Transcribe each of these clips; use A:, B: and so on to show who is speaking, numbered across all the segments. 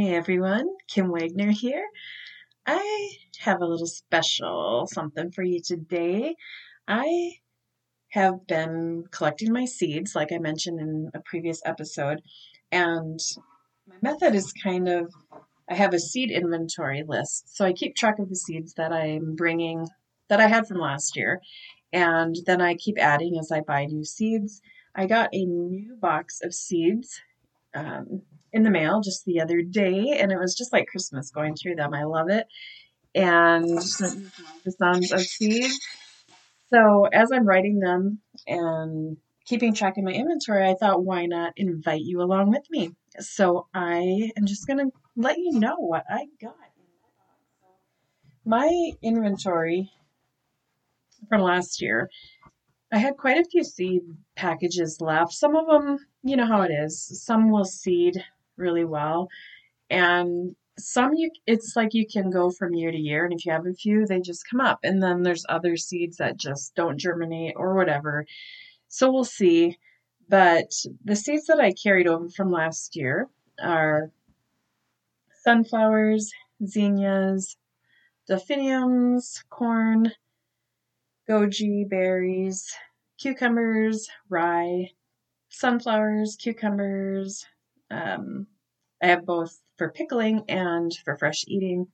A: Hey everyone, Kim Wagner here. I have a little special something for you today. I have been collecting my seeds, like I mentioned in a previous episode, and my method is kind of I have a seed inventory list. So I keep track of the seeds that I'm bringing that I had from last year, and then I keep adding as I buy new seeds. I got a new box of seeds. Um, in the mail just the other day, and it was just like Christmas going through them. I love it. And the sounds of seeds. So as I'm writing them and keeping track of my inventory, I thought, why not invite you along with me? So I am just going to let you know what I got. My inventory from last year, I had quite a few seed packages left. Some of them, you know how it is. Some will seed really well. And some you it's like you can go from year to year and if you have a few they just come up. And then there's other seeds that just don't germinate or whatever. So we'll see. But the seeds that i carried over from last year are sunflowers zinnias delphiniums corn goji berries cucumbers rye sunflowers cucumbers um, I have both for pickling and for fresh eating.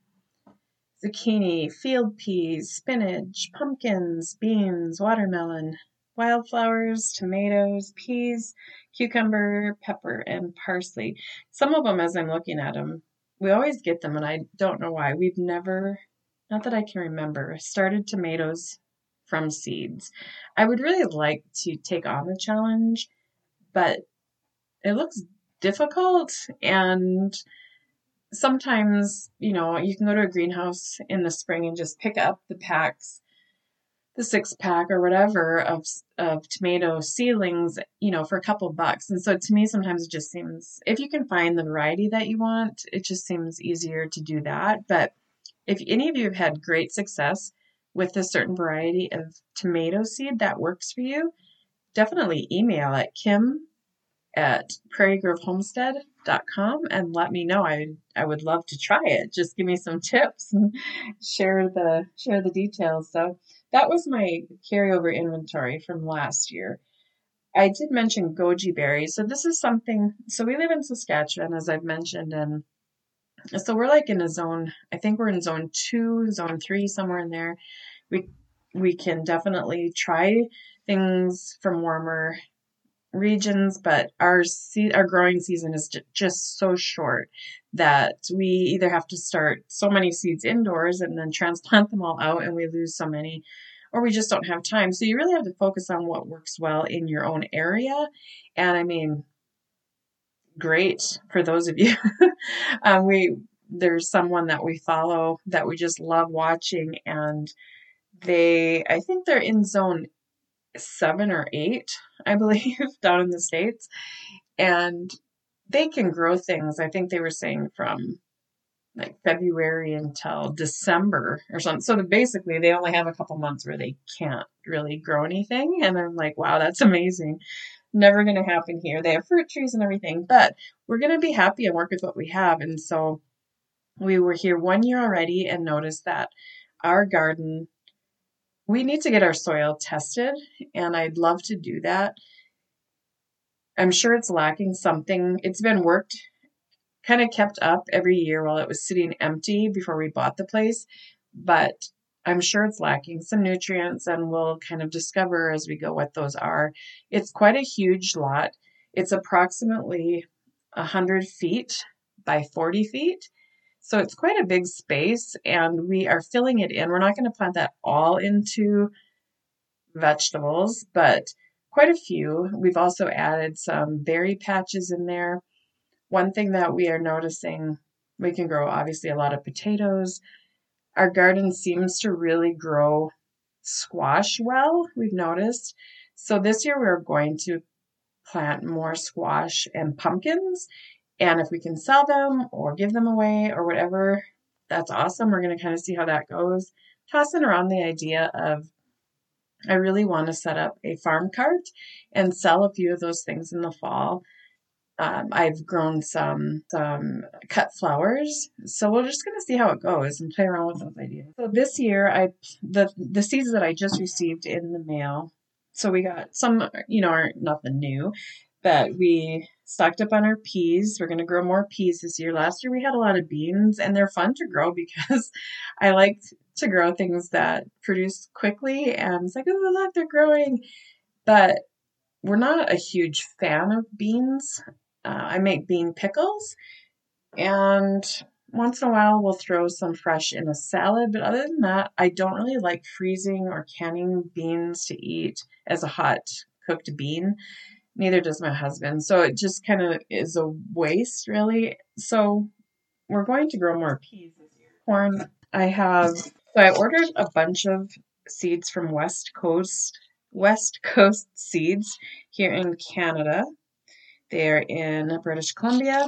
A: Zucchini, field peas, spinach, pumpkins, beans, watermelon, wildflowers, tomatoes, peas, cucumber, pepper, and parsley. Some of them, as I'm looking at them, we always get them, and I don't know why. We've never, not that I can remember, started tomatoes from seeds. I would really like to take on the challenge, but it looks difficult and sometimes you know you can go to a greenhouse in the spring and just pick up the packs the six pack or whatever of of tomato seedlings you know for a couple bucks. And so to me sometimes it just seems if you can find the variety that you want it just seems easier to do that. But if any of you have had great success with a certain variety of tomato seed that works for you definitely email at kim at prairiegrovehomestead.com and let me know. I I would love to try it. Just give me some tips and share the share the details. So that was my carryover inventory from last year. I did mention goji berries. So this is something so we live in Saskatchewan as I've mentioned and so we're like in a zone I think we're in zone 2, zone 3 somewhere in there. We we can definitely try things from warmer regions, but our se- our growing season is j- just so short that we either have to start so many seeds indoors and then transplant them all out, and we lose so many, or we just don't have time. So you really have to focus on what works well in your own area. And I mean, great for those of you. um, we there's someone that we follow that we just love watching and they i think they're in zone seven or eight, I believe, down in the States. And they can grow things, I think they were saying from like February until December or something. So basically, they only have a couple months where they can't really grow anything. And I'm like, wow, that's amazing. Never going to happen here. They have fruit trees and everything, but we're going to be happy and work with what we have. And so we were here one year already and noticed that our garden we need to get our soil tested, and I'd love to do that. I'm sure it's lacking something. It's been worked, kind of kept up every year while it was sitting empty before we bought the place, but I'm sure it's lacking some nutrients, and we'll kind of discover as we go what those are. It's quite a huge lot. It's approximately 100 feet by 40 feet. So it's quite a big space and we are filling it in. We're not going to plant that all into vegetables, but quite a few. We've also added some berry patches in there. One thing that we are noticing, we can grow obviously a lot of potatoes. Our garden seems to really grow squash well, we've noticed. So this year we're going to plant more squash and pumpkins and if we can sell them or give them away or whatever, that's awesome. We're going to kind of see how that goes. Tossing around the idea of I really want to set up a farm cart and sell a few of those things in the fall. Um, I've grown some some cut flowers, so we're just gonna see how it goes and play around with those ideas. So this year, I the the seeds that I just received in the mail. So we got some, you know, aren't nothing new, but we stocked up on our peas. We're gonna grow more peas this year. Last year we had a lot of beans, and they're fun to grow because I like to grow things that produce quickly, and it's like, oh look, they're growing, but we're not a huge fan of beans. Uh, I make bean pickles, and once in a while we'll throw some fresh in a salad. But other than that, I don't really like freezing or canning beans to eat as a hot cooked bean. Neither does my husband. So it just kind of is a waste, really. So we're going to grow more peas this year. Corn, I have, so I ordered a bunch of seeds from West Coast West Coast Seeds here in Canada. They're in British Columbia.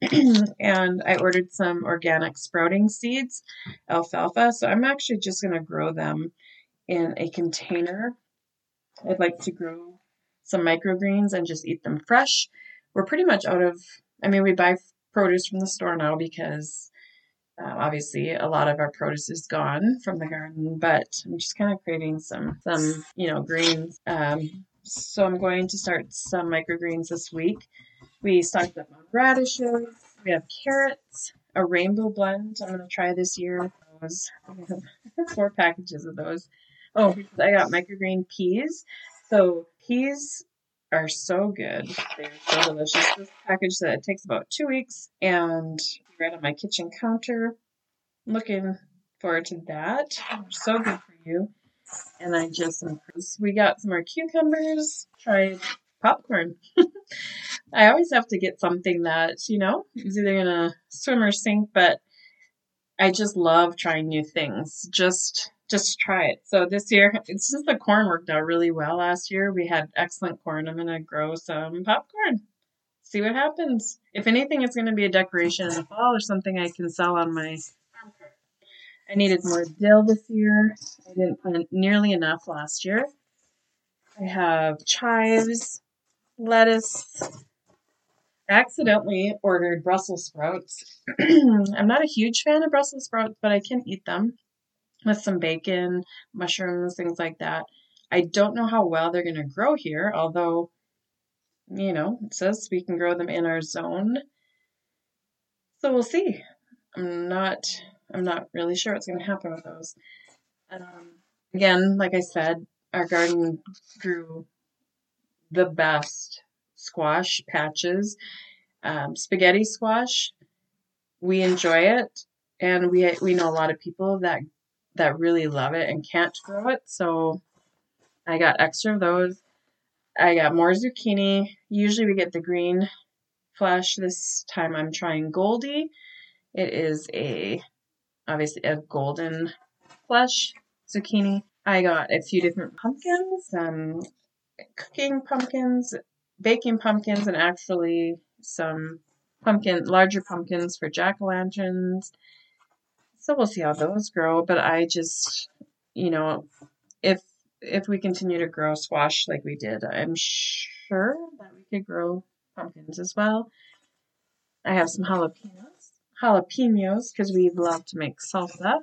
A: and I ordered some organic sprouting seeds, alfalfa. So I'm actually just going to grow them in a container. I'd like to grow some microgreens and just eat them fresh. We're pretty much out of, I mean, we buy produce from the store now because uh, obviously, a lot of our produce is gone from the garden, but I'm just kind of craving some, some you know, greens. Um, so I'm going to start some microgreens this week. We stocked up on radishes. We have carrots, a rainbow blend. I'm going to try this year. Those four packages of those. Oh, I got microgreen peas. So peas are so good. They're so delicious. This package that it takes about two weeks and right on my kitchen counter. Looking forward to that. So good for you. And I just we got some more cucumbers. Tried popcorn. I always have to get something that, you know, is either gonna swim or sink, but I just love trying new things. Just just try it. So this year, just the corn worked out really well last year. We had excellent corn. I'm gonna grow some popcorn see what happens. If anything, it's going to be a decoration in the fall or something I can sell on my. I needed more dill this year. I didn't plant nearly enough last year. I have chives, lettuce. I accidentally ordered Brussels sprouts. I'm not a huge fan of Brussels sprouts, but I can eat them with some bacon, mushrooms, things like that. I don't know how well they're going to grow here, although you know, it says we can grow them in our zone. So we'll see. I'm not I'm not really sure what's going to happen with those. Um, again, like I said, our garden grew the best squash patches, um, spaghetti squash. We enjoy it, and we we know a lot of people that that really love it and can't grow it. So I got extra of those. I got more zucchini. Usually we get the green flesh. This time I'm trying Goldie. It is a obviously a golden flesh zucchini. I got a few different pumpkins, some cooking pumpkins, baking pumpkins, and actually some pumpkin, larger pumpkins for jack o' lanterns. So we'll see how those grow. But I just, you know, if if we continue to grow squash like we did, I'm sure that we could grow pumpkins as well. I have some jalapenos, jalapenos because we love to make salsa.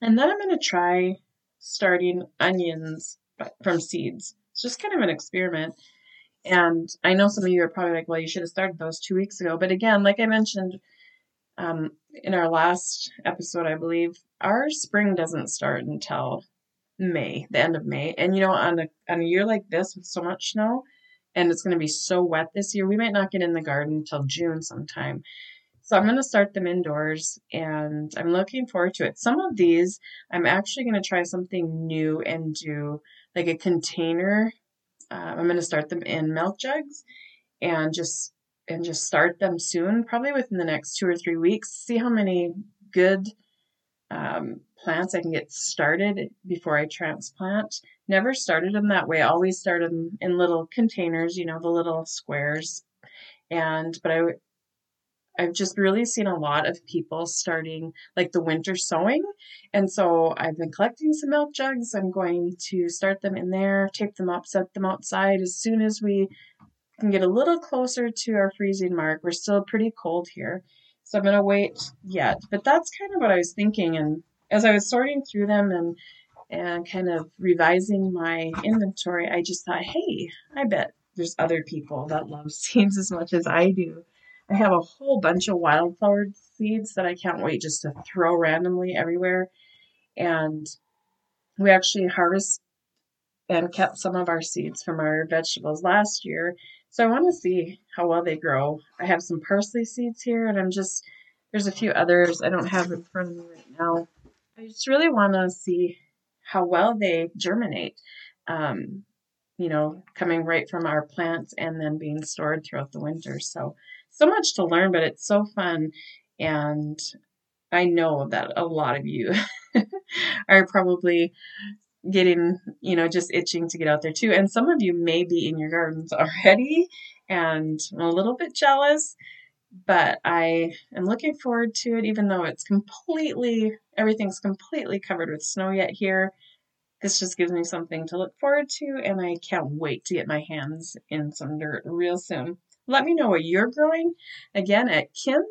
A: And then I'm going to try starting onions from seeds. It's just kind of an experiment. And I know some of you are probably like, well, you should have started those two weeks ago. But again, like I mentioned um, in our last episode, I believe, our spring doesn't start until May, the end of May. And you know, on a on a year like this with so much snow, and it's going to be so wet this year, we might not get in the garden until June sometime. So I'm going to start them indoors, and I'm looking forward to it. Some of these, I'm actually going to try something new and do like a container. Uh, I'm going to start them in milk jugs, and just and just start them soon, probably within the next two or three weeks. See how many good um, plants I can get started before I transplant. Never started them that way. Always started them in little containers, you know, the little squares. And but I I've just really seen a lot of people starting like the winter sowing. And so I've been collecting some milk jugs. I'm going to start them in there, tape them up, set them outside as soon as we can get a little closer to our freezing mark. We're still pretty cold here. So I'm going to wait yet. But that's kind of what I was thinking. And as I was sorting through them and and kind of revising my inventory, I just thought, hey, I bet there's other people that love seeds as much as I do. I have a whole bunch of wildflower seeds that I can't wait just to throw randomly everywhere. And we actually harvest and kept some of our seeds from our vegetables last year. So I want to see how well they grow. I have some parsley seeds here, and I'm just, there's a few others I don't have in front of me right now. I just really want to see how well they germinate. Um, you know, coming right from our plants and then being stored throughout the winter. So, so much to learn, but it's so fun. And I know that a lot of you are probably getting, you know, just itching to get out there too. And some of you may be in your gardens already and I'm a little bit jealous, but I am looking forward to it, even though it's completely, everything's completely covered with snow yet here. This just gives me something to look forward to, and I can't wait to get my hands in some dirt real soon. Let me know what you're growing again at Kim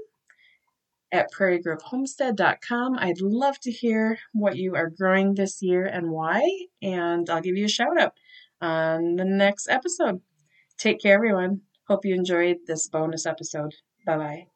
A: at prairiegrovehomestead.com. I'd love to hear what you are growing this year and why, and I'll give you a shout out on the next episode. Take care, everyone. Hope you enjoyed this bonus episode. Bye bye.